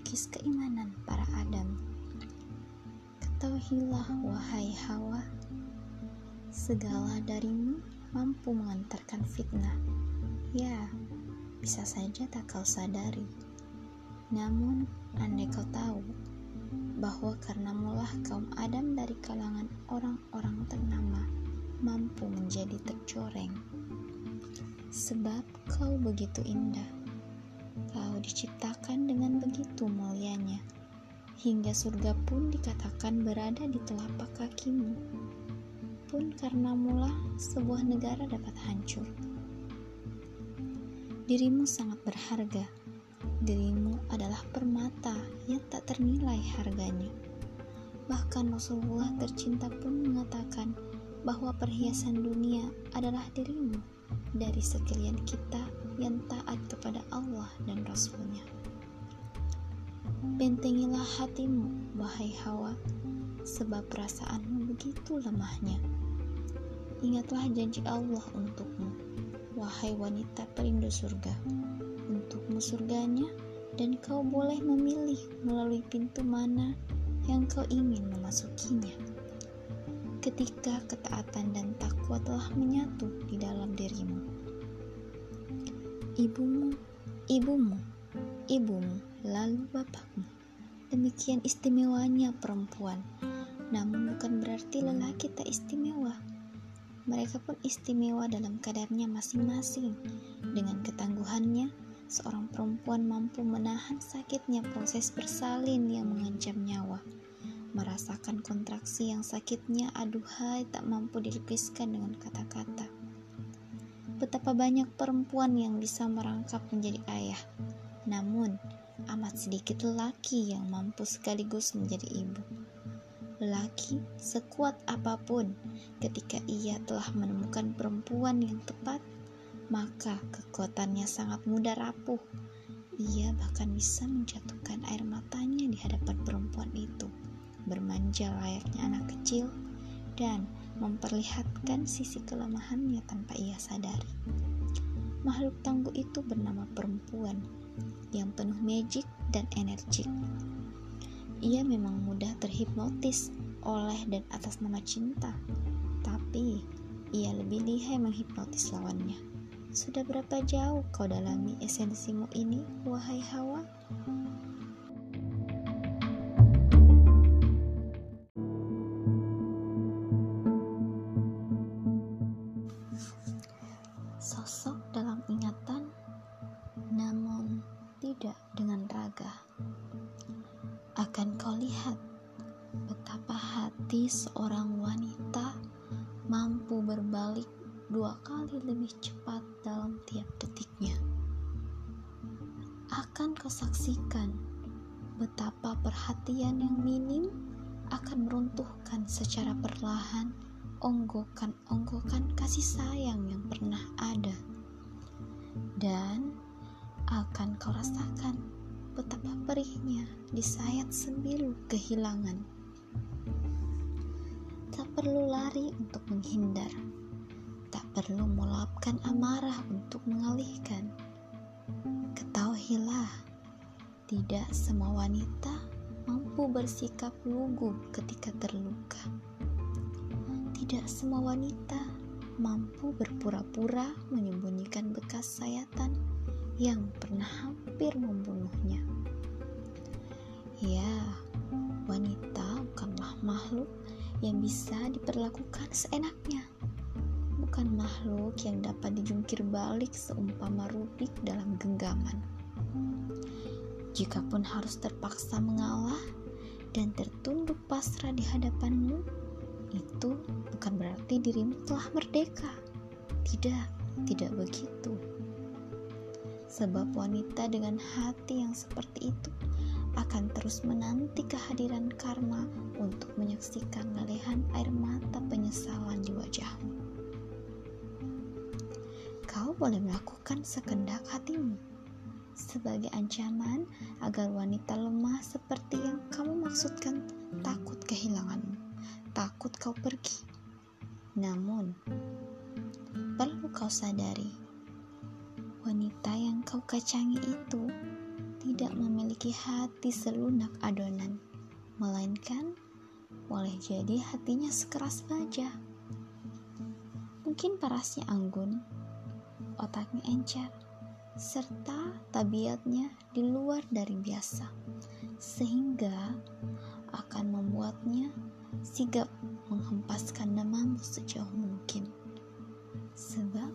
mengikis keimanan para Adam. Ketahuilah wahai Hawa, segala darimu mampu mengantarkan fitnah. Ya, bisa saja tak kau sadari. Namun, andai kau tahu bahwa karena mulah kaum Adam dari kalangan orang-orang ternama mampu menjadi tercoreng. Sebab kau begitu indah. Kau diciptakan dengan begitu mulianya. Hingga surga pun dikatakan berada di telapak kakimu. Pun karena mula sebuah negara dapat hancur. Dirimu sangat berharga. Dirimu adalah permata yang tak ternilai harganya. Bahkan Rasulullah tercinta pun mengatakan bahwa perhiasan dunia adalah dirimu dari sekalian kita yang taat kepada Allah dan Rasulnya. Bentengilah hatimu, wahai Hawa, sebab perasaanmu begitu lemahnya. Ingatlah janji Allah untukmu, wahai wanita perindu surga. Untukmu surganya, dan kau boleh memilih melalui pintu mana yang kau ingin memasukinya. Ketika ketaatan dan takwa telah menyatu di dalam dirimu, ibumu, ibumu, ibumu, lalu bapakmu. Demikian istimewanya perempuan, namun bukan berarti lelaki tak istimewa mereka pun istimewa dalam kadarnya masing-masing. Dengan ketangguhannya, seorang perempuan mampu menahan sakitnya proses bersalin yang mengancam nyawa. Merasakan kontraksi yang sakitnya aduhai tak mampu dilepiskan dengan kata-kata. Betapa banyak perempuan yang bisa merangkap menjadi ayah, namun amat sedikit lelaki yang mampu sekaligus menjadi ibu. Lelaki sekuat apa pun ketika ia telah menemukan perempuan yang tepat maka kekuatannya sangat mudah rapuh. Ia bahkan bisa menjatuhkan air matanya di hadapan perempuan itu bermanja layaknya anak kecil dan memperlihatkan sisi kelemahannya tanpa ia sadari makhluk tangguh itu bernama perempuan yang penuh magic dan energik ia memang mudah terhipnotis oleh dan atas nama cinta, tapi ia lebih lihai menghipnotis lawannya. Sudah berapa jauh kau dalami esensimu ini, wahai Hawa? Minim akan meruntuhkan secara perlahan onggokan-onggokan kasih sayang yang pernah ada. Dan akan kau rasakan betapa perihnya disayat sembilu kehilangan. Tak perlu lari untuk menghindar, tak perlu meluapkan amarah untuk mengalihkan. Ketahuilah, tidak semua wanita mampu bersikap lugu ketika terluka. Tidak semua wanita mampu berpura-pura menyembunyikan bekas sayatan yang pernah hampir membunuhnya. Ya, wanita bukanlah makhluk yang bisa diperlakukan seenaknya. Bukan makhluk yang dapat dijungkir balik seumpama rubik dalam genggaman. Jikapun harus terpaksa mengalah dan tertunduk pasrah di hadapanmu, itu bukan berarti dirimu telah merdeka. Tidak, tidak begitu. Sebab wanita dengan hati yang seperti itu akan terus menanti kehadiran karma untuk menyaksikan lelehan air mata penyesalan di wajahmu. Kau boleh melakukan sekendak hatimu sebagai ancaman agar wanita lemah seperti yang kamu maksudkan takut kehilanganmu, takut kau pergi. Namun, kau sadari, wanita yang kau kacangi itu tidak memiliki hati selunak adonan, melainkan boleh jadi hatinya sekeras baja. Mungkin parasnya anggun, otaknya encer, serta tabiatnya di luar dari biasa, sehingga akan membuatnya sigap menghempaskan namamu sejauh mungkin. Sebab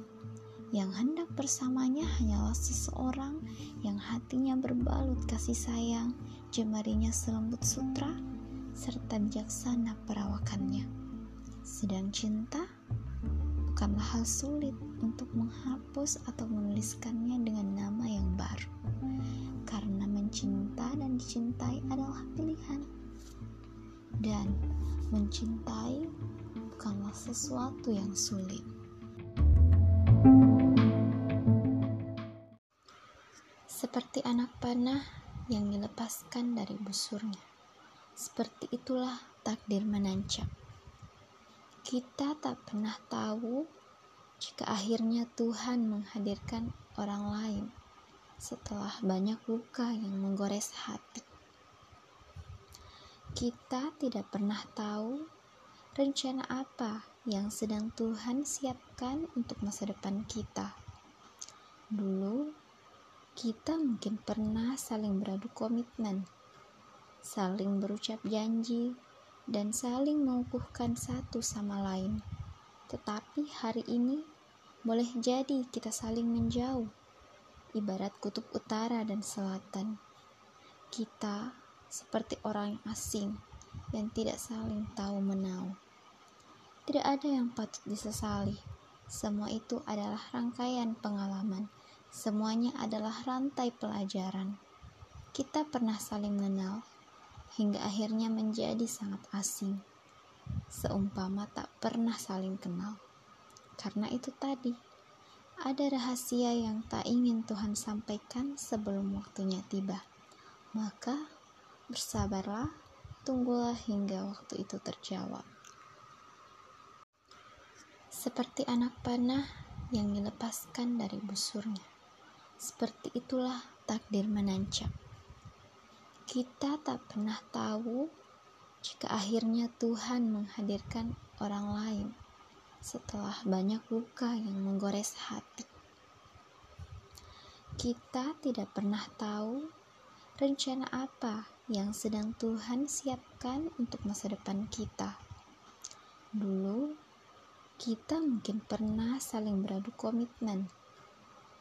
yang hendak bersamanya hanyalah seseorang yang hatinya berbalut kasih sayang, jemarinya selembut sutra, serta bijaksana perawakannya. Sedang cinta bukanlah hal sulit untuk menghapus atau menuliskannya dengan nama yang baru. Karena mencinta dan dicintai adalah pilihan. Dan mencintai bukanlah sesuatu yang sulit. Seperti anak panah yang dilepaskan dari busurnya. Seperti itulah takdir menancap. Kita tak pernah tahu jika akhirnya Tuhan menghadirkan orang lain setelah banyak luka yang menggores hati. Kita tidak pernah tahu rencana apa yang sedang Tuhan siapkan untuk masa depan kita. Dulu, kita mungkin pernah saling beradu komitmen, saling berucap janji, dan saling mengukuhkan satu sama lain. Tetapi hari ini, boleh jadi kita saling menjauh, ibarat kutub utara dan selatan. Kita seperti orang asing yang tidak saling tahu menau. Tidak ada yang patut disesali. Semua itu adalah rangkaian pengalaman. Semuanya adalah rantai pelajaran. Kita pernah saling mengenal hingga akhirnya menjadi sangat asing. Seumpama tak pernah saling kenal. Karena itu tadi, ada rahasia yang tak ingin Tuhan sampaikan sebelum waktunya tiba. Maka, Bersabarlah, tunggulah hingga waktu itu terjawab. Seperti anak panah yang dilepaskan dari busurnya. Seperti itulah takdir menancap. Kita tak pernah tahu jika akhirnya Tuhan menghadirkan orang lain setelah banyak luka yang menggores hati. Kita tidak pernah tahu rencana apa yang sedang Tuhan siapkan untuk masa depan kita. Dulu, kita mungkin pernah saling beradu komitmen,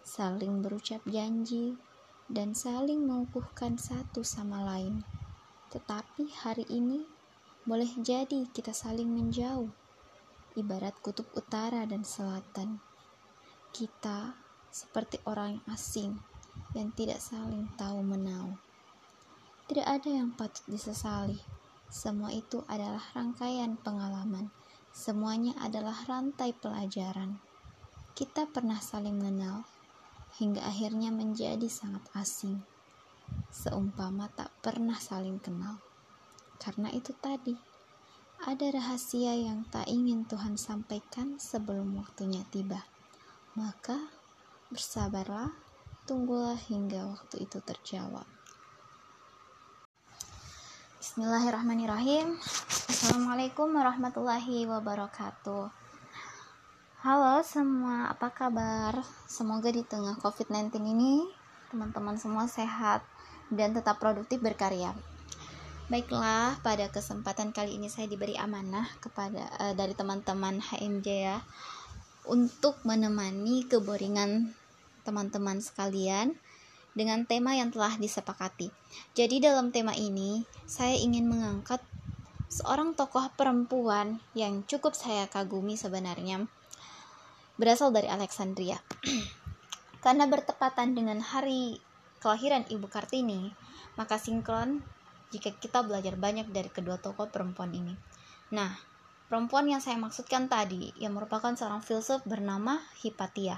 saling berucap janji, dan saling mengukuhkan satu sama lain. Tetapi hari ini, boleh jadi kita saling menjauh, ibarat kutub utara dan selatan. Kita seperti orang asing yang tidak saling tahu menau. Tidak ada yang patut disesali. Semua itu adalah rangkaian pengalaman. Semuanya adalah rantai pelajaran. Kita pernah saling mengenal hingga akhirnya menjadi sangat asing. Seumpama tak pernah saling kenal. Karena itu tadi, ada rahasia yang tak ingin Tuhan sampaikan sebelum waktunya tiba. Maka, bersabarlah, tunggulah hingga waktu itu terjawab. Bismillahirrahmanirrahim Assalamualaikum warahmatullahi wabarakatuh Halo semua, apa kabar? Semoga di tengah COVID-19 ini teman-teman semua sehat dan tetap produktif berkarya. Baiklah, pada kesempatan kali ini saya diberi amanah kepada uh, dari teman-teman HMJ ya untuk menemani keboringan teman-teman sekalian dengan tema yang telah disepakati. Jadi dalam tema ini, saya ingin mengangkat seorang tokoh perempuan yang cukup saya kagumi sebenarnya. Berasal dari Alexandria. Karena bertepatan dengan hari kelahiran Ibu Kartini, maka sinkron jika kita belajar banyak dari kedua tokoh perempuan ini. Nah, Perempuan yang saya maksudkan tadi yang merupakan seorang filsuf bernama Hipatia.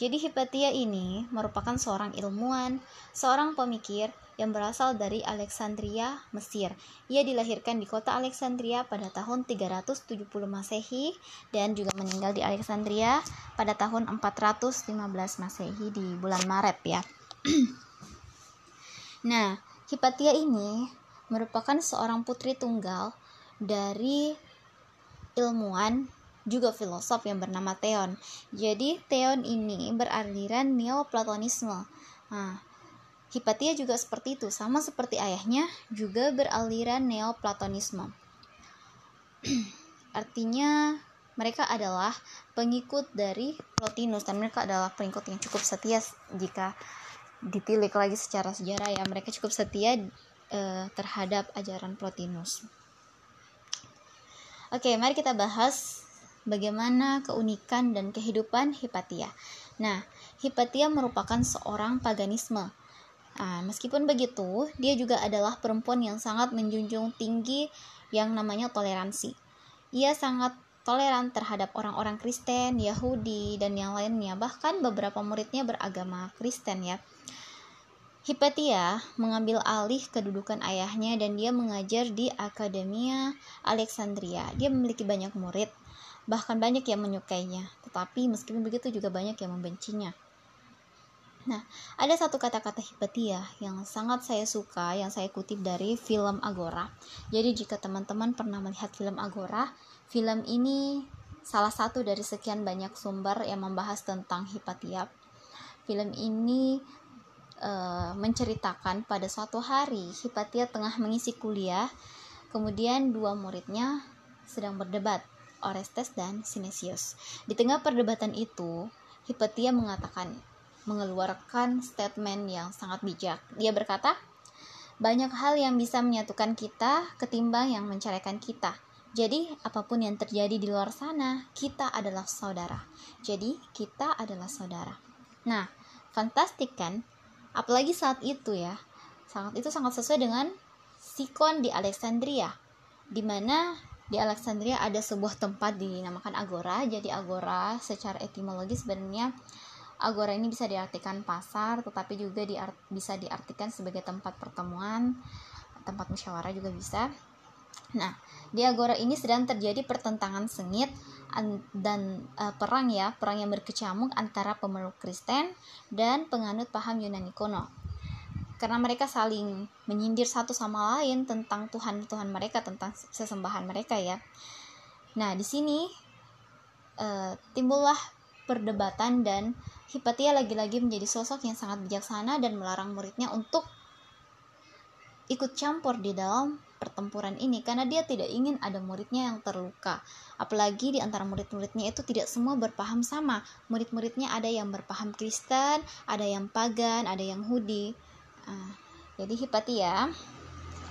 Jadi Hipatia ini merupakan seorang ilmuwan, seorang pemikir yang berasal dari Alexandria, Mesir. Ia dilahirkan di kota Alexandria pada tahun 370 Masehi dan juga meninggal di Alexandria pada tahun 415 Masehi di bulan Maret ya. nah, Hipatia ini merupakan seorang putri tunggal dari ilmuwan juga filosof yang bernama Theon. Jadi Theon ini beraliran Neoplatonisme. Nah, Hipatia juga seperti itu, sama seperti ayahnya juga beraliran Neoplatonisme. Artinya mereka adalah pengikut dari Plotinus dan mereka adalah pengikut yang cukup setia jika ditilik lagi secara sejarah ya mereka cukup setia uh, terhadap ajaran Plotinus. Oke, mari kita bahas bagaimana keunikan dan kehidupan Hipatia. Nah, Hipatia merupakan seorang paganisme Nah, meskipun begitu, dia juga adalah perempuan yang sangat menjunjung tinggi yang namanya toleransi. Ia sangat toleran terhadap orang-orang Kristen, Yahudi, dan yang lainnya. Bahkan beberapa muridnya beragama Kristen ya. Hipatia mengambil alih kedudukan ayahnya dan dia mengajar di Akademia Alexandria. Dia memiliki banyak murid, bahkan banyak yang menyukainya. Tetapi meskipun begitu juga banyak yang membencinya. Nah, ada satu kata-kata Hipatia yang sangat saya suka, yang saya kutip dari film Agora. Jadi jika teman-teman pernah melihat film Agora, film ini salah satu dari sekian banyak sumber yang membahas tentang Hipatia. Film ini e, menceritakan pada suatu hari Hipatia tengah mengisi kuliah, kemudian dua muridnya sedang berdebat, Orestes dan Sinesius. Di tengah perdebatan itu, Hipatia mengatakan, mengeluarkan statement yang sangat bijak. Dia berkata, banyak hal yang bisa menyatukan kita ketimbang yang menceraikan kita. Jadi, apa pun yang terjadi di luar sana, kita adalah saudara. Jadi, kita adalah saudara. Nah, fantastik kan? Apalagi saat itu ya. Sangat itu sangat sesuai dengan sikon di Alexandria. Di mana di Alexandria ada sebuah tempat dinamakan agora. Jadi agora secara etimologi sebenarnya Agora ini bisa diartikan pasar, tetapi juga diart bisa diartikan sebagai tempat pertemuan, tempat musyawarah juga bisa. Nah, di Agora ini sedang terjadi pertentangan sengit dan uh, perang ya, perang yang berkecamuk antara pemeluk Kristen dan penganut paham Yunani kuno. Karena mereka saling menyindir satu sama lain tentang Tuhan-Tuhan mereka, tentang sesembahan mereka ya. Nah, di sini uh, timbullah perdebatan dan Hipatia lagi-lagi menjadi sosok yang sangat bijaksana dan melarang muridnya untuk ikut campur di dalam pertempuran ini karena dia tidak ingin ada muridnya yang terluka. Apalagi di antara murid-muridnya itu tidak semua berpaham sama. Murid-muridnya ada yang berpaham Kristen, ada yang pagan, ada yang Hudi. Uh, jadi Hipatia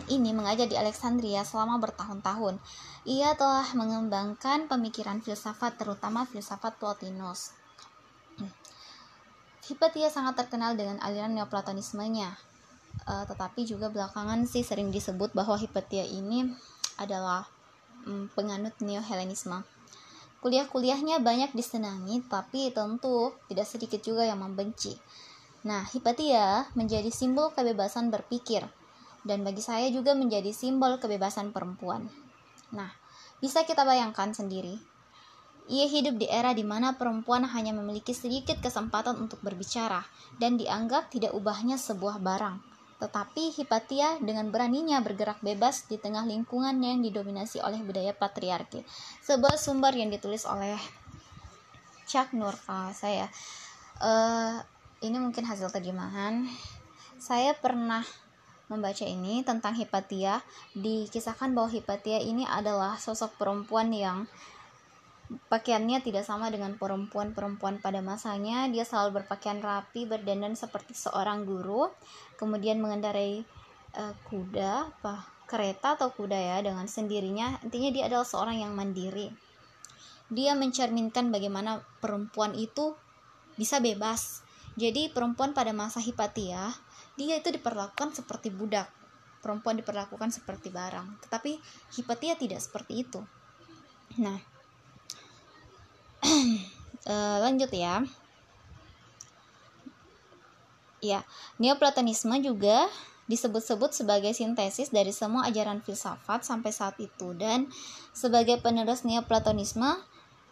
ini mengajar di Alexandria selama bertahun-tahun. Ia telah mengembangkan pemikiran filsafat terutama filsafat Plotinus. Hipatia sangat terkenal dengan aliran Neoplatonismenya. Uh, tetapi juga belakangan sih sering disebut bahwa Hipatia ini adalah um, penganut Neo-Helenisme. Kuliah-kuliahnya banyak disenangi, tapi tentu tidak sedikit juga yang membenci. Nah, Hipatia menjadi simbol kebebasan berpikir, dan bagi saya juga menjadi simbol kebebasan perempuan. Nah, bisa kita bayangkan sendiri, ia hidup di era di mana perempuan hanya memiliki sedikit kesempatan untuk berbicara dan dianggap tidak ubahnya sebuah barang. Tetapi Hipatia dengan beraninya bergerak bebas di tengah lingkungan yang didominasi oleh budaya patriarki. Sebuah sumber yang ditulis oleh Chuck Nur kalau saya. Uh, ini mungkin hasil terjemahan. Saya pernah membaca ini tentang Hipatia. Dikisahkan bahwa Hipatia ini adalah sosok perempuan yang pakaiannya tidak sama dengan perempuan-perempuan pada masanya. Dia selalu berpakaian rapi, berdandan seperti seorang guru, kemudian mengendarai uh, kuda, apa kereta atau kuda ya dengan sendirinya. Intinya dia adalah seorang yang mandiri. Dia mencerminkan bagaimana perempuan itu bisa bebas. Jadi perempuan pada masa Hipatia, dia itu diperlakukan seperti budak. Perempuan diperlakukan seperti barang. Tetapi Hipatia tidak seperti itu. Nah, uh, lanjut ya. Ya neoplatonisme juga disebut-sebut sebagai sintesis dari semua ajaran filsafat sampai saat itu. Dan sebagai penerus neoplatonisme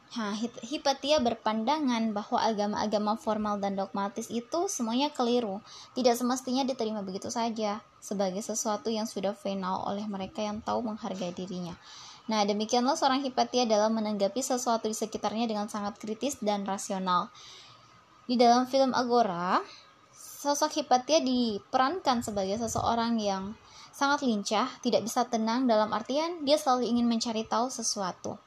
Nah, Hipatia berpandangan bahwa agama-agama formal dan dogmatis itu semuanya keliru, tidak semestinya diterima begitu saja sebagai sesuatu yang sudah final oleh mereka yang tahu menghargai dirinya. Nah, demikianlah seorang Hipatia dalam menanggapi sesuatu di sekitarnya dengan sangat kritis dan rasional. Di dalam film Agora, sosok Hipatia diperankan sebagai seseorang yang sangat lincah, tidak bisa tenang dalam artian dia selalu ingin mencari tahu sesuatu.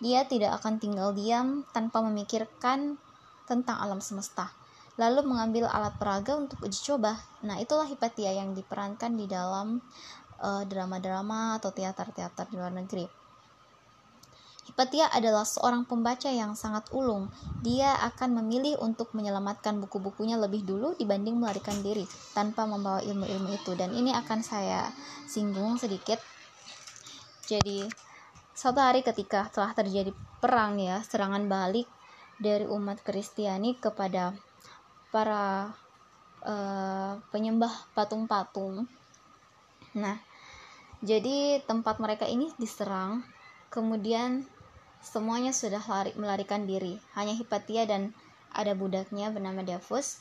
Dia tidak akan tinggal diam tanpa memikirkan tentang alam semesta, lalu mengambil alat peraga untuk uji coba. Nah, itulah Hipatia yang diperankan di dalam eh, drama-drama atau teater-teater di luar negeri. Hipatia adalah seorang pembaca yang sangat ulung. Dia akan memilih untuk menyelamatkan buku-bukunya lebih dulu dibanding melarikan diri tanpa membawa ilmu-ilmu itu. Dan ini akan saya singgung sedikit. Jadi, Suatu hari ketika telah terjadi perang ya, serangan balik dari umat Kristiani kepada para uh, penyembah patung-patung. Nah, jadi tempat mereka ini diserang, kemudian semuanya sudah lari, melarikan diri. Hanya Hipatia dan ada budaknya bernama Davos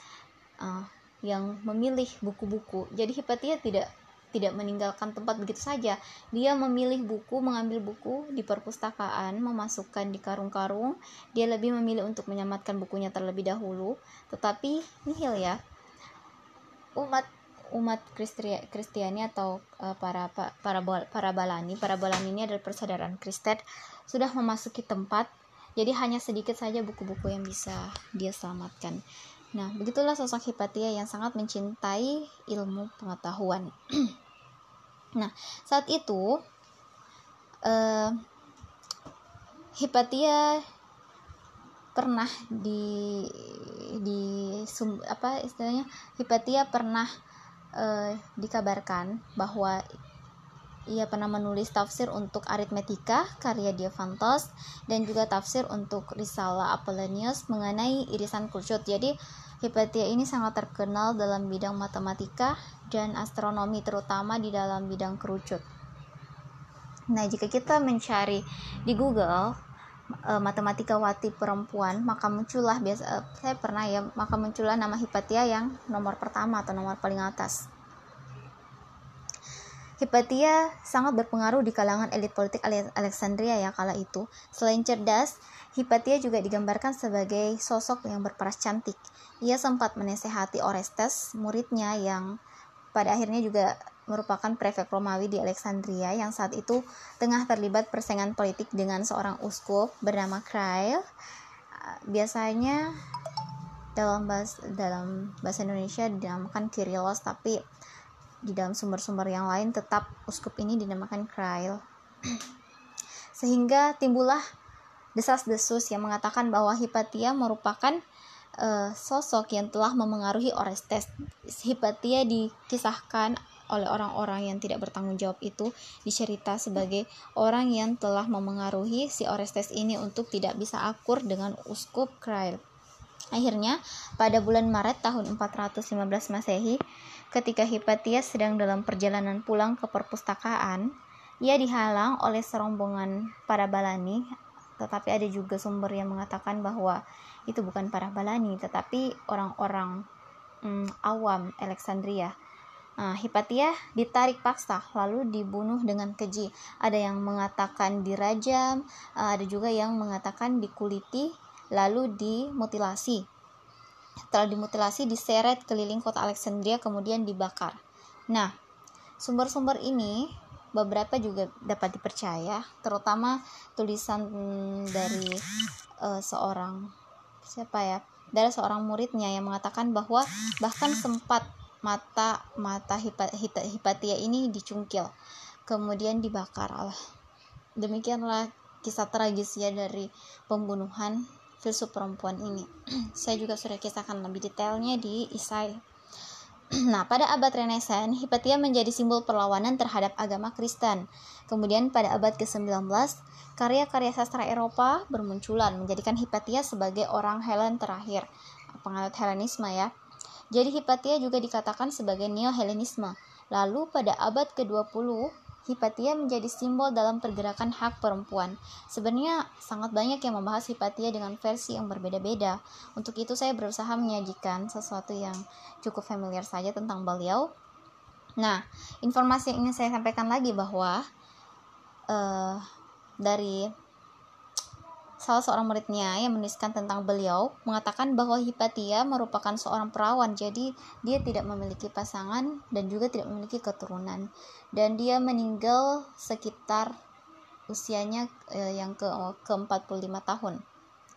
uh, yang memilih buku-buku. Jadi Hipatia tidak tidak meninggalkan tempat begitu saja. Dia memilih buku, mengambil buku di perpustakaan, memasukkan di karung-karung. Dia lebih memilih untuk menyelamatkan bukunya terlebih dahulu. Tetapi nihil ya. Umat umat Kristiani atau uh, para para para balani, para balani ini adalah persaudaraan Kristen sudah memasuki tempat. Jadi hanya sedikit saja buku-buku yang bisa dia selamatkan. Nah, begitulah sosok Hipatia yang sangat mencintai ilmu pengetahuan. nah, saat itu uh, Hipatia pernah di di sum, apa istilahnya Hipatia pernah uh, dikabarkan bahwa ia pernah menulis tafsir untuk aritmetika karya Diofantos dan juga tafsir untuk risalah Apollonius mengenai irisan kurcut. Jadi Hipatia ini sangat terkenal dalam bidang matematika dan astronomi terutama di dalam bidang kerucut. Nah, jika kita mencari di Google e, matematika wati perempuan, maka muncullah biasa e, saya pernah ya, maka muncullah nama Hipatia yang nomor pertama atau nomor paling atas. Hipatia sangat berpengaruh di kalangan elit politik Alexandria ya kala itu. Selain cerdas, Hipatia juga digambarkan sebagai sosok yang berparas cantik. Ia sempat menasehati Orestes, muridnya yang pada akhirnya juga merupakan prefek Romawi di Alexandria yang saat itu tengah terlibat persaingan politik dengan seorang uskup bernama Krail. Biasanya dalam bahasa, dalam bahasa Indonesia dinamakan Kyrillos tapi di dalam sumber-sumber yang lain tetap uskup ini dinamakan Krail. Sehingga timbullah desas-desus yang mengatakan bahwa Hipatia merupakan uh, sosok yang telah memengaruhi Orestes. Hipatia dikisahkan oleh orang-orang yang tidak bertanggung jawab itu dicerita sebagai orang yang telah memengaruhi si Orestes ini untuk tidak bisa akur dengan uskup Krail. Akhirnya, pada bulan Maret tahun 415 Masehi, Ketika Hipatia sedang dalam perjalanan pulang ke perpustakaan, ia dihalang oleh serombongan para balani, tetapi ada juga sumber yang mengatakan bahwa itu bukan para balani, tetapi orang-orang hmm, awam Alexandria. Nah, Hipatia ditarik paksa lalu dibunuh dengan keji. Ada yang mengatakan dirajam, ada juga yang mengatakan dikuliti lalu dimutilasi setelah dimutilasi diseret keliling kota Alexandria kemudian dibakar. Nah, sumber-sumber ini beberapa juga dapat dipercaya, terutama tulisan dari uh, seorang siapa ya? Dari seorang muridnya yang mengatakan bahwa bahkan sempat mata mata Hipatia ini dicungkil, kemudian dibakar. Allah. Demikianlah kisah tragis ya dari pembunuhan filsuf perempuan ini. Saya juga sudah kisahkan lebih detailnya di Isai. Nah, pada abad Renaissance, Hipatia menjadi simbol perlawanan terhadap agama Kristen. Kemudian pada abad ke-19, karya-karya sastra Eropa bermunculan menjadikan Hipatia sebagai orang Helen terakhir, penganut Helenisme ya. Jadi Hipatia juga dikatakan sebagai neo-Helenisme. Lalu pada abad ke-20, Hipatia menjadi simbol dalam pergerakan hak perempuan. Sebenarnya sangat banyak yang membahas Hipatia dengan versi yang berbeda-beda. Untuk itu saya berusaha menyajikan sesuatu yang cukup familiar saja tentang beliau. Nah, informasi yang ingin saya sampaikan lagi bahwa uh, dari salah seorang muridnya yang menuliskan tentang beliau mengatakan bahwa Hipatia merupakan seorang perawan jadi dia tidak memiliki pasangan dan juga tidak memiliki keturunan dan dia meninggal sekitar usianya eh, yang ke ke 45 tahun.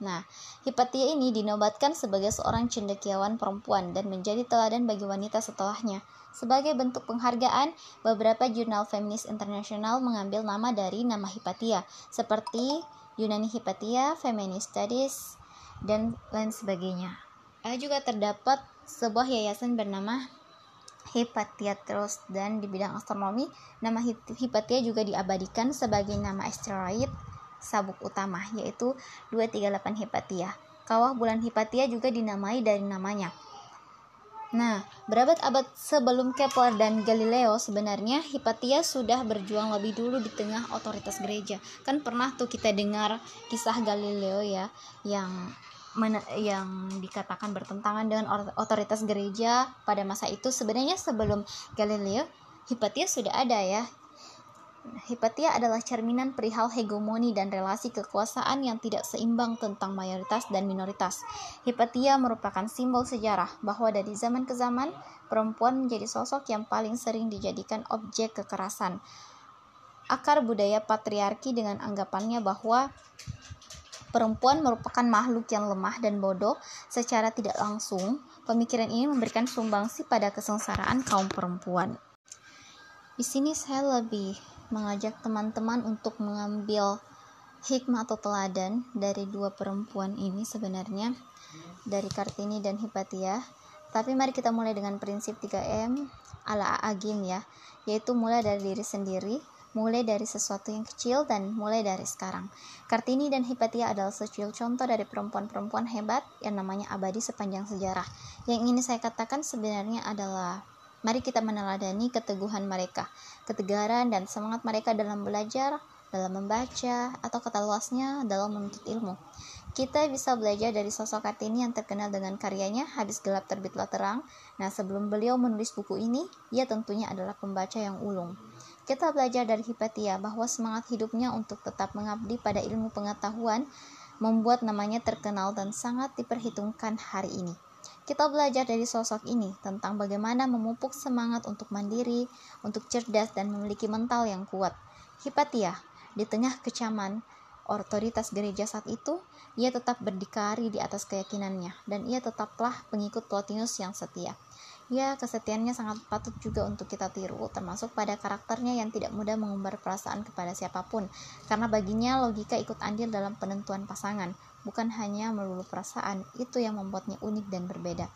Nah, Hipatia ini dinobatkan sebagai seorang cendekiawan perempuan dan menjadi teladan bagi wanita setelahnya. Sebagai bentuk penghargaan, beberapa jurnal feminis internasional mengambil nama dari nama Hipatia, seperti Yunani Hipatia, Feminist Studies, dan lain sebagainya. Ada juga terdapat sebuah yayasan bernama Hipatia Trust dan di bidang astronomi nama Hipatia juga diabadikan sebagai nama asteroid sabuk utama yaitu 238 Hipatia. Kawah bulan Hipatia juga dinamai dari namanya. Nah, berabad-abad sebelum Kepler dan Galileo sebenarnya Hipatia sudah berjuang lebih dulu di tengah otoritas gereja. Kan pernah tuh kita dengar kisah Galileo ya yang yang dikatakan bertentangan dengan otoritas gereja pada masa itu sebenarnya sebelum Galileo Hipatia sudah ada ya Hipatia adalah cerminan perihal hegemoni dan relasi kekuasaan yang tidak seimbang tentang mayoritas dan minoritas. Hipatia merupakan simbol sejarah bahwa dari zaman ke zaman, perempuan menjadi sosok yang paling sering dijadikan objek kekerasan. Akar budaya patriarki dengan anggapannya bahwa perempuan merupakan makhluk yang lemah dan bodoh secara tidak langsung, pemikiran ini memberikan sumbangsi pada kesengsaraan kaum perempuan. Di sini saya lebih mengajak teman-teman untuk mengambil hikmah atau teladan dari dua perempuan ini sebenarnya dari Kartini dan Hipatia. Tapi mari kita mulai dengan prinsip 3M ala Agim ya, yaitu mulai dari diri sendiri, mulai dari sesuatu yang kecil dan mulai dari sekarang. Kartini dan Hipatia adalah secuil contoh dari perempuan-perempuan hebat yang namanya abadi sepanjang sejarah. Yang ini saya katakan sebenarnya adalah Mari kita meneladani keteguhan mereka, ketegaran dan semangat mereka dalam belajar, dalam membaca, atau kata luasnya dalam menuntut ilmu. Kita bisa belajar dari sosok Kartini yang terkenal dengan karyanya Habis Gelap Terbitlah Terang. Nah, sebelum beliau menulis buku ini, ia tentunya adalah pembaca yang ulung. Kita belajar dari Hipatia bahwa semangat hidupnya untuk tetap mengabdi pada ilmu pengetahuan membuat namanya terkenal dan sangat diperhitungkan hari ini. Kita belajar dari sosok ini tentang bagaimana memupuk semangat untuk mandiri, untuk cerdas dan memiliki mental yang kuat. Hipatia, di tengah kecaman otoritas gereja saat itu, ia tetap berdikari di atas keyakinannya dan ia tetaplah pengikut Plotinus yang setia. Ya, kesetiaannya sangat patut juga untuk kita tiru, termasuk pada karakternya yang tidak mudah mengumbar perasaan kepada siapa pun, karena baginya logika ikut andil dalam penentuan pasangan, bukan hanya melulu perasaan, itu yang membuatnya unik dan berbeda.